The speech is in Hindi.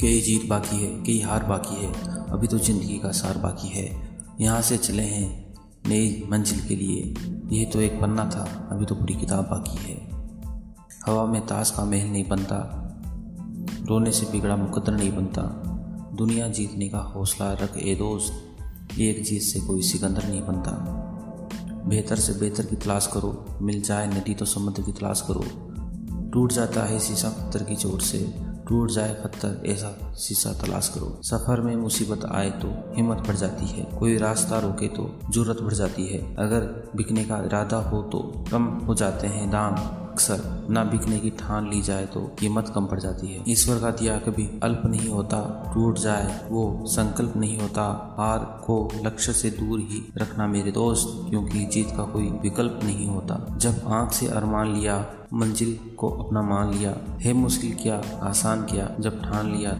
कई जीत बाकी है कई हार बाकी है, अभी तो ज़िंदगी का सार बाकी है। यहाँ से चले हैं नई मंजिल के लिए। यह तो एक पन्ना था, अभी तो पूरी किताब बाकी है। हवा में ताश का महल नहीं बनता, रोने से बिगड़ा मुकद्दर नहीं बनता। दुनिया जीतने का हौसला रख ए दोस्त, एक जीत से कोई सिकंदर नहीं बनता। बेहतर से बेहतर की तलाश करो, मिल जाए नदी तो समुद्र की तलाश करो। टूट जाता है शीशा पत्थर की चोट से टूट जाए पत्थर ऐसा शीशा तलाश करो। सफ़र में मुसीबत आए तो हिम्मत बढ़ जाती है। कोई रास्ता रोके तो ज़रूरत बढ़ जाती है। अगर बिकने का इरादा हो तो कम हो जाते हैं दाम। अक्सर ना बिकने की ठान ली जाए तो कीमत कम पड़ जाती है। ईश्वर का दिया कभी अल्प नहीं होता, टूट जाए, वो संकल्प नहीं होता। हार को लक्ष्य से दूर ही रखना मेरे दोस्त, क्योंकि जीत का कोई विकल्प नहीं होता। जब आँख से अरमान लिया, मंजिल को अपना मान लिया, है मुश्किल क्या, आसान किया, जब ठान लिया